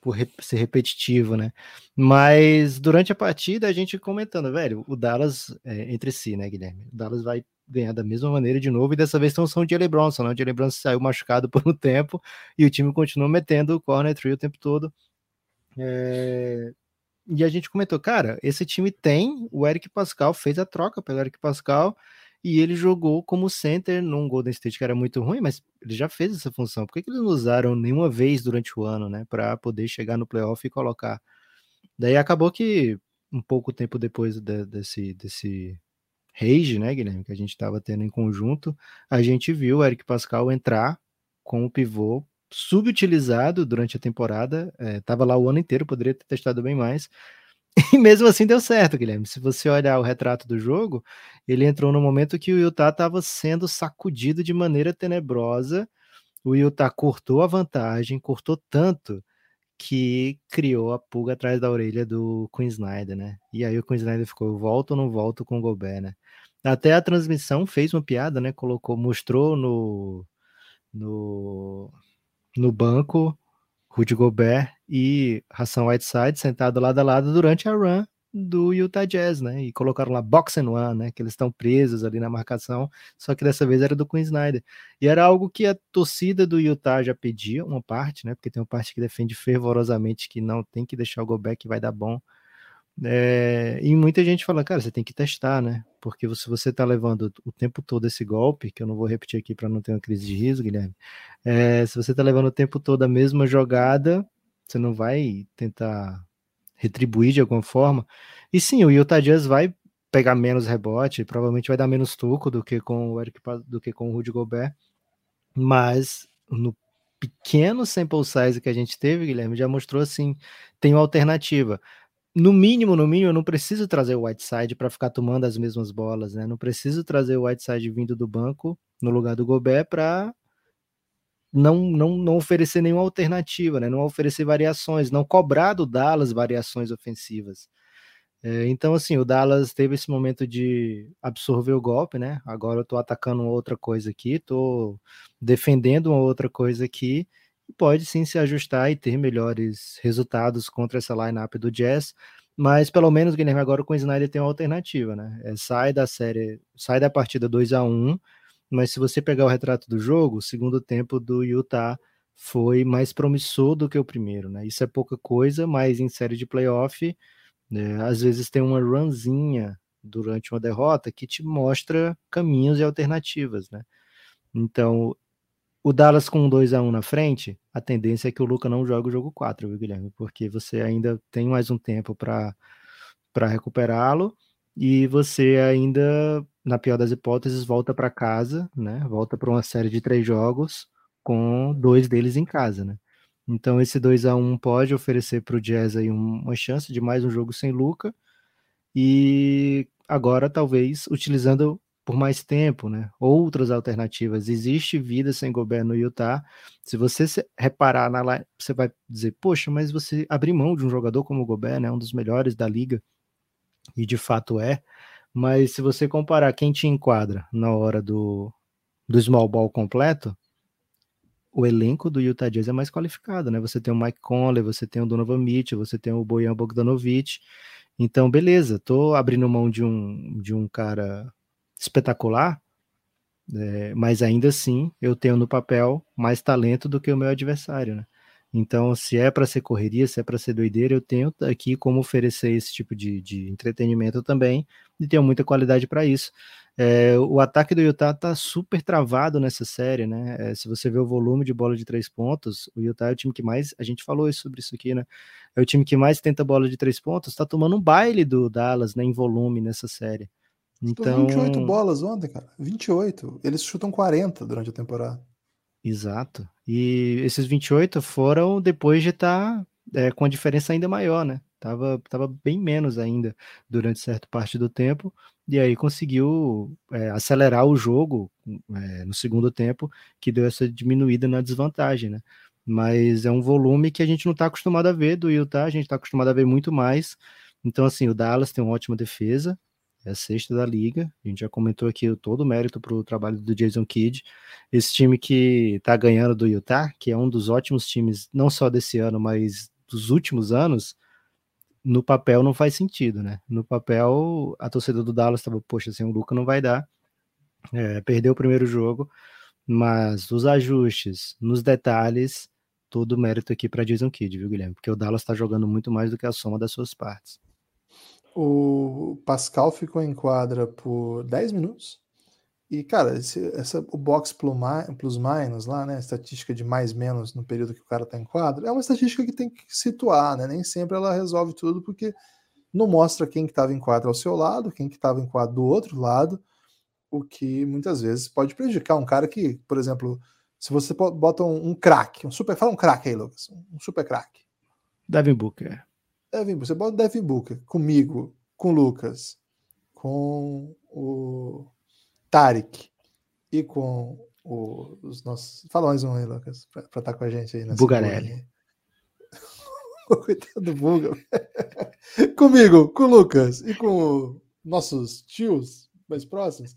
por ser repetitivo, né? Mas durante a partida a gente comentando, velho, o Dallas é, entre si, né, Guilherme? O Dallas vai ganhar da mesma maneira de novo e dessa vez não são o Jalen Bronson, né? O Jalen Bronson saiu machucado por um tempo e o time continua metendo o corner three o tempo todo. É, e a gente comentou, cara, esse time tem, o Eric Pascal fez a troca pelo Eric Pascal e ele jogou como center num Golden State que era muito ruim, mas ele já fez essa função. Por que, que eles não usaram nenhuma vez durante o ano, né, para poder chegar no playoff e colocar? Daí acabou que um pouco tempo depois de, desse desse rage, né, Guilherme, que a gente estava tendo em conjunto, a gente viu o Eric Pascal entrar com o pivô subutilizado durante a temporada. Estava é, lá o ano inteiro, poderia ter testado bem mais. E mesmo assim deu certo, Guilherme. Se você olhar o retrato do jogo, ele entrou no momento que o Utah estava sendo sacudido de maneira tenebrosa. O Utah cortou a vantagem, cortou tanto que criou a pulga atrás da orelha do Queen Snyder, né? E aí o Queen Snyder ficou, volto ou não volto com o Gobert, né? Até a transmissão fez uma piada, né? Colocou, mostrou no, no, no banco Rudy Gobert e Hassan Whiteside sentado lado a lado durante a run do Utah Jazz, né? E colocaram lá box and one, né? Que eles estão presos ali na marcação, só que dessa vez era do Queen Snyder. E era algo que a torcida do Utah já pedia, uma parte, né? Porque tem uma parte que defende fervorosamente que não tem que deixar o Gobert que vai dar bom. É, e muita gente fala, cara, você tem que testar, né? Porque se você está levando o tempo todo esse golpe, que eu não vou repetir aqui para não ter uma crise de riso, Guilherme. É, se você está levando o tempo todo a mesma jogada, você não vai tentar retribuir de alguma forma. E sim, o Utah Jazz vai pegar menos rebote, provavelmente vai dar menos toco do que com o Eric, do que com o Rudy Gobert, mas no pequeno sample size que a gente teve, Guilherme, já mostrou assim, tem uma alternativa no mínimo, no mínimo, eu não preciso trazer o Whiteside para ficar tomando as mesmas bolas, né? Não preciso trazer o Whiteside vindo do banco no lugar do Gobert para não, não, não oferecer nenhuma alternativa, né? Não oferecer variações, não cobrar do Dallas variações ofensivas. É, então, assim, o Dallas teve esse momento de absorver o golpe, né? Agora eu tô atacando outra coisa aqui, tô defendendo uma outra coisa aqui pode sim se ajustar e ter melhores resultados contra essa lineup do Jazz. Mas pelo menos, Guilherme, agora com o Snyder tem uma alternativa, né? É, sai da série, sai da partida 2 a 1 mas se você pegar o retrato do jogo, o segundo tempo do Utah foi mais promissor do que o primeiro, né? Isso é pouca coisa, mas em série de playoff, né, às vezes tem uma runzinha durante uma derrota que te mostra caminhos e alternativas, né? Então, o Dallas com 2 a 1 na frente, a tendência é que o Luca não jogue o jogo 4, viu, Guilherme? Porque você ainda tem mais um tempo para recuperá-lo e você ainda, na pior das hipóteses, volta para casa, né? Volta para uma série de três jogos com dois deles em casa, né? Então esse 2 a 1 pode oferecer para o Jazz aí uma chance de mais um jogo sem Luca e agora talvez utilizando por mais tempo, né? Outras alternativas. Existe vida sem Gobert no Utah. Se você reparar na live, você vai dizer, poxa, mas você abrir mão de um jogador como o Gobert, né? Um dos melhores da liga. E de fato é. Mas se você comparar quem te enquadra na hora do, do small ball completo, o elenco do Utah Jazz é mais qualificado, né? Você tem o Mike Conley, você tem o Donovan Mitchell, você tem o Bojan Bogdanovic. Então, beleza, tô abrindo mão de um, de um cara espetacular, é, mas ainda assim eu tenho no papel mais talento do que o meu adversário, né? Então, se é para ser correria, se é para ser doideira, eu tenho aqui como oferecer esse tipo de, de entretenimento também e tenho muita qualidade para isso. É, o ataque do Utah tá super travado nessa série, né? É, se você vê o volume de bola de três pontos, o Utah é o time que mais. A gente falou sobre isso aqui, né? É o time que mais tenta bola de três pontos, tá tomando um baile do Dallas, né? Em volume nessa série. Então, 28 bolas ontem, cara. 28. Eles chutam 40 durante a temporada. Exato. E esses 28 foram depois de estar tá, é, com a diferença ainda maior, né? Tava, tava bem menos ainda durante certa parte do tempo. E aí conseguiu é, acelerar o jogo é, no segundo tempo, que deu essa diminuída na desvantagem, né? Mas é um volume que a gente não está acostumado a ver do Utah, a gente está acostumado a ver muito mais. Então, assim, o Dallas tem uma ótima defesa, é a sexta da liga. A gente já comentou aqui todo o mérito para o trabalho do Jason Kidd. Esse time que está ganhando do Utah, que é um dos ótimos times, não só desse ano, mas dos últimos anos, no papel não faz sentido, né? No papel, a torcida do Dallas estava, poxa, assim, o Luca não vai dar. É, perdeu o primeiro jogo, mas os ajustes, nos detalhes, todo o mérito aqui para Jason Kidd, viu, Guilherme? Porque o Dallas está jogando muito mais do que a soma das suas partes. O Pascal ficou em quadra por 10 minutos. E, cara, esse, essa, o box plus minus lá, né? Estatística de mais menos no período que o cara tá em quadra, é uma estatística que tem que situar, né? Nem sempre ela resolve tudo, porque não mostra quem que estava em quadra ao seu lado, quem que estava em quadra do outro lado, o que muitas vezes pode prejudicar um cara que, por exemplo, Se você bota um, um craque, um super. Fala um craque aí, Lucas. Um super craque. Devin Booker. Devin, você bota o Devin Booker comigo, com o Lucas, com o Tarek e com o, os nossos. Fala mais um aí, Lucas, para estar tá com a gente aí. Bugarelli. Coitado do Buga. Comigo, com o Lucas e com nossos tios mais próximos.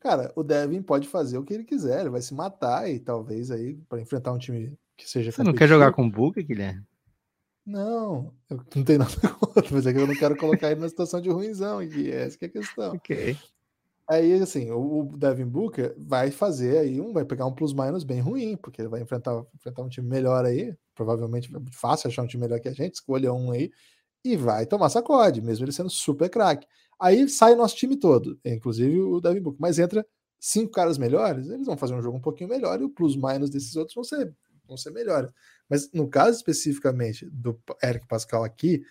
Cara, o Devin pode fazer o que ele quiser, ele vai se matar e talvez aí para enfrentar um time que seja. Você não quer jogar com o Buga, Guilherme? Não, eu não tenho nada contra, mas é que eu não quero colocar ele na situação de ruimzão, e essa que é a questão. Ok. Aí, assim, o Devin Booker vai fazer aí um, vai pegar um plus-minus bem ruim, porque ele vai enfrentar, enfrentar um time melhor aí, provavelmente é fácil achar um time melhor que a gente, escolha um aí, e vai tomar sacode, mesmo ele sendo super craque. Aí sai o nosso time todo, inclusive o Devin Booker, mas entra cinco caras melhores, eles vão fazer um jogo um pouquinho melhor e o plus-minus desses outros vão ser, vão ser melhores. Mas no caso especificamente do Eric Pascal aqui,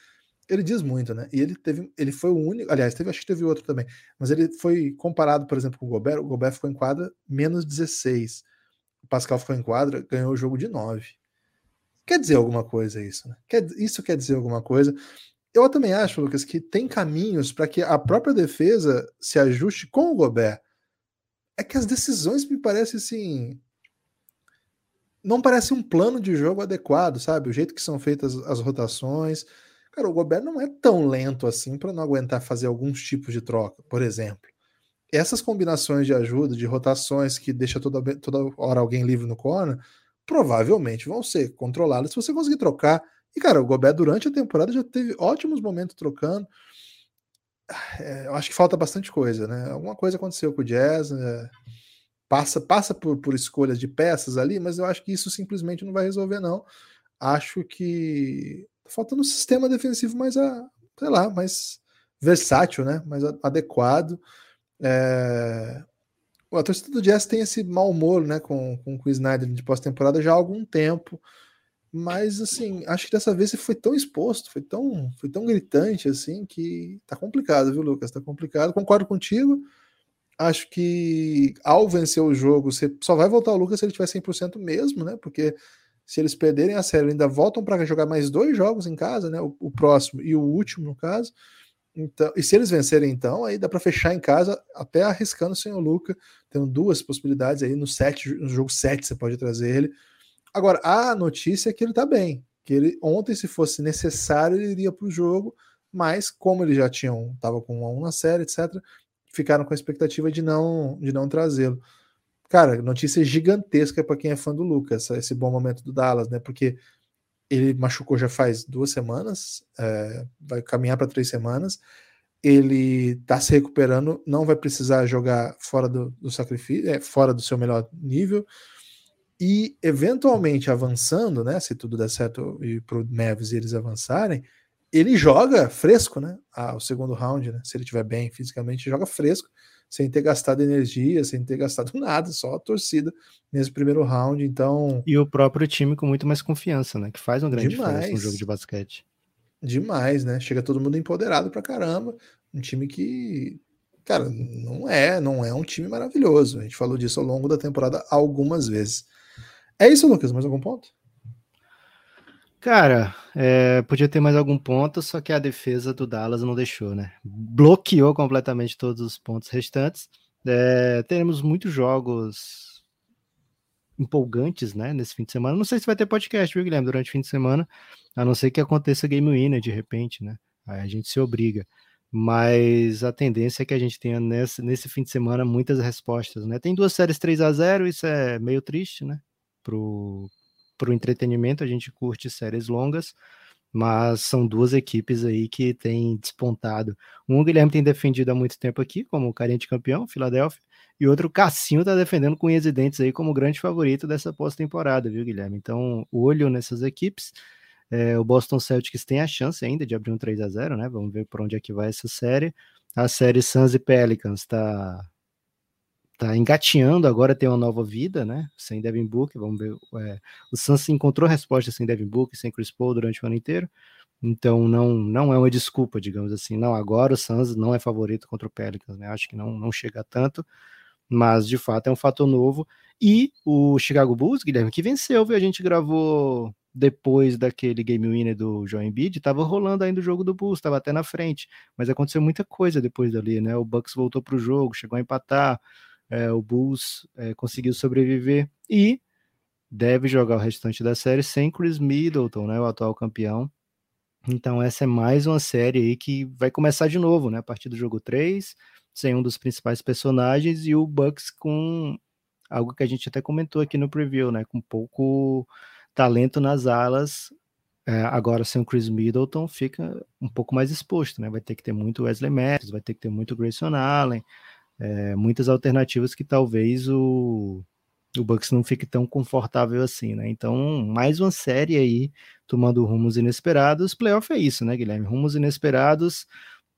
ele diz muito, né? E ele teve, ele foi o único, aliás, teve, acho que teve outro também, mas ele foi comparado, por exemplo, com o Gobert, o Gobert ficou em quadra menos 16. O Pascal ficou em quadra, ganhou o jogo de 9. Quer dizer alguma coisa isso, né? Quer, isso quer dizer alguma coisa. Eu também acho, Lucas, que tem caminhos para que a própria defesa se ajuste com o Gobert. É que as decisões me parecem assim. Não parece um plano de jogo adequado, sabe? O jeito que são feitas as rotações Cara, o Gobert não é tão lento assim para não aguentar fazer alguns tipos de troca, por exemplo. Essas combinações de ajuda, de rotações que deixa toda, toda hora alguém livre no corner, provavelmente vão ser controladas se você conseguir trocar. E, cara, o Gobert durante a temporada já teve ótimos momentos trocando. É, eu acho que falta bastante coisa, né? Alguma coisa aconteceu com o Jazz, né? Passa, passa por, por escolhas de peças ali, mas eu acho que isso simplesmente não vai resolver, não. Acho que Tá faltando um sistema defensivo mais, a, sei lá, mais versátil, né? Mais adequado. É... A torcida do Jazz tem esse mau humor, né, com, com o Snyder de pós-temporada já há algum tempo. Mas, assim, acho que dessa vez ele foi tão exposto, foi tão, foi tão gritante, assim, que tá complicado, viu, Lucas? Tá complicado. Concordo contigo. Acho que ao vencer o jogo, você só vai voltar o Lucas se ele tiver 100% mesmo, né? Porque se eles perderem a série, ainda voltam para jogar mais dois jogos em casa, né? O, o, próximo e o último, no caso. Então, e se eles vencerem, então, aí dá para fechar em casa, até arriscando sem o Luca, tendo duas possibilidades aí no no jogo 7 você pode trazer ele. Agora, a notícia é que ele tá bem, que ele ontem, se fosse necessário, ele iria para o jogo, mas como ele já tinha um, tava com um a um na série, etc., ficaram com a expectativa de não de não trazê-lo cara, notícia gigantesca para quem é fã do Lucas, esse bom momento do Dallas, né? Porque ele machucou já faz duas semanas, é, vai caminhar para três semanas. Ele está se recuperando, não vai precisar jogar fora do, do sacrifício, é, fora do seu melhor nível. E eventualmente avançando, né? Se tudo der certo e para o Neves eles avançarem, ele joga fresco, né? Ah, o segundo round, né? Se ele estiver bem fisicamente, joga fresco sem ter gastado energia, sem ter gastado nada, só a torcida nesse primeiro round. Então. E o próprio time com muito mais confiança, né? Que faz uma grande demais, diferença no jogo de basquete. Demais, né? Chega todo mundo empoderado pra caramba. Um time que, cara, não é, não é um time maravilhoso. A gente falou disso ao longo da temporada algumas vezes. É isso, Lucas? Mais algum ponto? Cara, é, podia ter mais algum ponto, só que a defesa do Dallas não deixou, né? Bloqueou completamente todos os pontos restantes. É, teremos muitos jogos empolgantes, né, nesse fim de semana. Não sei se vai ter podcast, viu, Guilherme, durante o fim de semana, a não ser que aconteça game winner de repente, né? Aí a gente se obriga. Mas a tendência é que a gente tenha nesse, nesse fim de semana muitas respostas, né? Tem duas séries 3 a 0 isso é meio triste, né? Pro, para o entretenimento, a gente curte séries longas, mas são duas equipes aí que têm despontado. Um o Guilherme tem defendido há muito tempo aqui, como carente campeão, Filadélfia, e outro o Cassinho está defendendo com unhas e dentes aí como grande favorito dessa pós-temporada, viu, Guilherme? Então, olho nessas equipes. É, o Boston Celtics tem a chance ainda de abrir um 3 a 0 né? Vamos ver por onde é que vai essa série. A série Suns e Pelicans está tá engatinhando agora, tem uma nova vida, né? Sem Devin Book, vamos ver. É, o Suns encontrou resposta sem Devin Book, sem Chris Paul durante o ano inteiro. Então não não é uma desculpa, digamos assim. Não, agora o Suns não é favorito contra o Pelicans, né? Acho que não não chega tanto. Mas, de fato, é um fator novo. E o Chicago Bulls, Guilherme, que venceu, viu? A gente gravou depois daquele game winner do Joe Embiid, estava rolando ainda o jogo do Bulls, estava até na frente, mas aconteceu muita coisa depois dali, né? O Bucks voltou para o jogo, chegou a empatar, é, o Bulls é, conseguiu sobreviver e deve jogar o restante da série sem Chris Middleton, né? O atual campeão. Então essa é mais uma série aí que vai começar de novo, né? A partir do jogo 3, sem um dos principais personagens e o Bucks com algo que a gente até comentou aqui no preview, né? Com pouco talento nas alas. É, agora, sem o Chris Middleton, fica um pouco mais exposto, né? Vai ter que ter muito Wesley Matthews, vai ter que ter muito Grayson Allen, é, muitas alternativas que talvez o, o Bucks não fique tão confortável assim, né? Então, mais uma série aí tomando rumos inesperados. Playoff é isso, né, Guilherme? Rumos inesperados,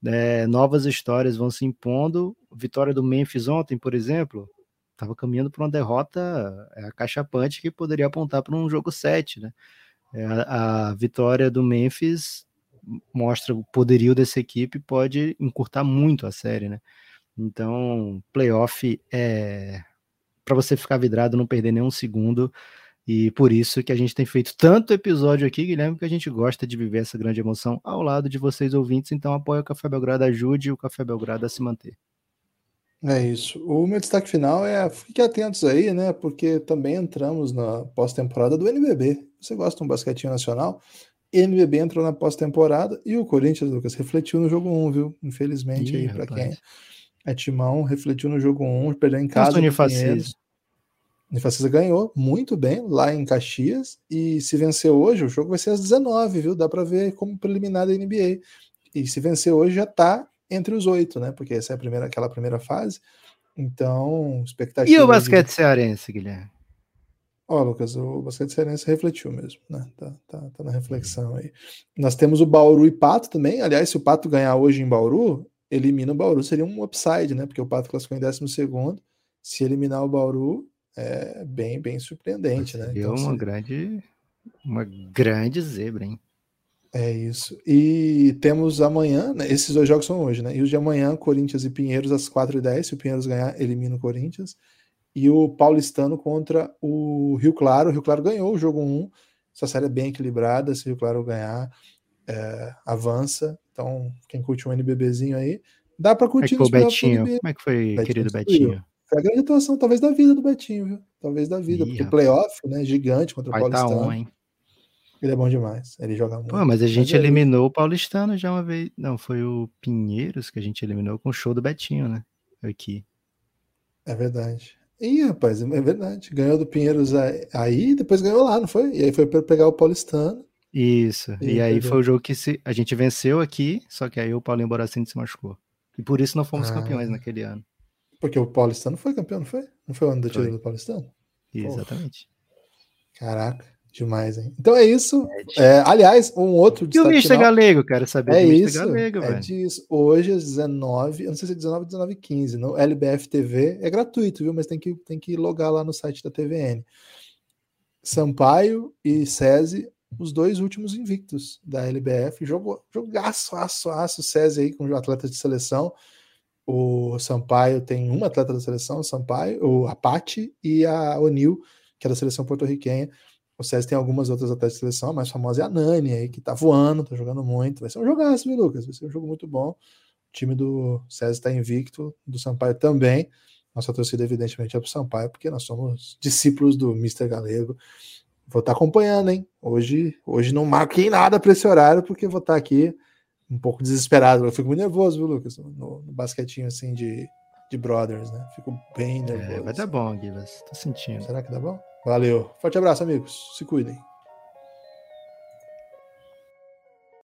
é, novas histórias vão se impondo. Vitória do Memphis ontem, por exemplo, estava caminhando para uma derrota é, acachapante que poderia apontar para um jogo 7, né? É, a, a, vitória do Memphis mostra o poderio dessa equipe, pode encurtar muito a série, né? Então, playoff é para você ficar vidrado, não perder nenhum segundo. E por isso que a gente tem feito tanto episódio aqui, Guilherme, que a gente gosta de viver essa grande emoção ao lado de vocês ouvintes. Então apoia o Café Belgrado, ajude o Café Belgrado a se manter. É isso. O meu destaque final é fiquem atentos aí, né? Porque também entramos na pós-temporada do NBB. Você gosta de um basquetinho nacional? NBB entrou na pós-temporada e o Corinthians, Lucas, refletiu no jogo 1, viu? Infelizmente, Ih, aí, para quem é timão, refletiu no jogo 1, perdeu em casa. O Unifacisa. Unifacisa ganhou muito bem lá em Caxias e se vencer hoje, o jogo vai ser às 19, viu? Dá para ver como preliminar da NBA. E se vencer hoje já tá entre os oito, né? Porque essa é a primeira, aquela primeira fase. Então, expectativa. E o basquete de... cearense, Guilherme? Ó, oh, Lucas, o basquete cearense refletiu mesmo, né? Tá, tá, tá, na reflexão aí. Nós temos o Bauru e Pato também. Aliás, se o Pato ganhar hoje em Bauru, elimina o Bauru, seria um upside, né? Porque o Pato classificou em 12 segundo. Se eliminar o Bauru, é bem, bem surpreendente, né? Então, uma se... grande, uma grande zebra, hein? É isso. E temos amanhã, né, esses dois jogos são hoje, né? E os de amanhã, Corinthians e Pinheiros às 4h10. Se o Pinheiros ganhar, elimina o Corinthians. E o Paulistano contra o Rio Claro. O Rio Claro ganhou o jogo 1. Essa série é bem equilibrada. Se o Rio Claro ganhar, é, avança. Então, quem curte um NBBzinho aí, dá para curtir Como é que foi, Betinho? Como é que foi, Betinho querido Betinho? Foi a grande atuação, talvez da vida do Betinho, viu? Talvez da vida, Ih, porque playoff, né? Gigante contra o tá Paulistano. Tá on, hein? Ele é bom demais. Ele joga muito. Pô, mas a gente mas eliminou ele... o Paulistano já uma vez. Não, foi o Pinheiros que a gente eliminou com o show do Betinho, né? Aqui. É verdade. Ih, rapaz, é verdade. Ganhou do Pinheiros aí, depois ganhou lá, não foi? E aí foi para pegar o Paulistano. Isso. E, e aí foi o jogo que se... a gente venceu aqui, só que aí o Paulinho Boracini se machucou. E por isso não fomos ah, campeões naquele ano. Porque o Paulistano foi campeão, não foi? Não foi o ano da tira do Paulistano? Exatamente. Caraca. Demais, hein? Então é isso. É, aliás, um outro E o Mister final... Galego, quero saber é isso, Galego, é disso. Hoje às 19, eu não sei se é 19 ou 19 15, no LBF TV. É gratuito, viu? Mas tem que, tem que logar lá no site da TVN. Sampaio e SESI, os dois últimos invictos da LBF. Jogo, jogaço, aço, aço, SESI aí com atletas de seleção. O Sampaio tem uma atleta da seleção, o Sampaio, o Apati e a O'Neill, que é da seleção porto-riquenha. O César tem algumas outras atletas de seleção, a mais famosa é a Nani, aí, que tá voando, tá jogando muito. Vai ser um jogaço, viu, Lucas? Vai ser um jogo muito bom. O time do César está invicto, do Sampaio também. Nossa torcida, evidentemente, é pro Sampaio, porque nós somos discípulos do Mr. Galego. Vou estar tá acompanhando, hein? Hoje, hoje não marquei nada para esse horário, porque vou estar tá aqui um pouco desesperado. Eu fico muito nervoso, viu, Lucas? No, no basquetinho assim de, de brothers, né? Fico bem nervoso. É, vai dar bom, Guilherme. Tô sentindo. Será que dá bom? Valeu. Forte abraço, amigos. Se cuidem.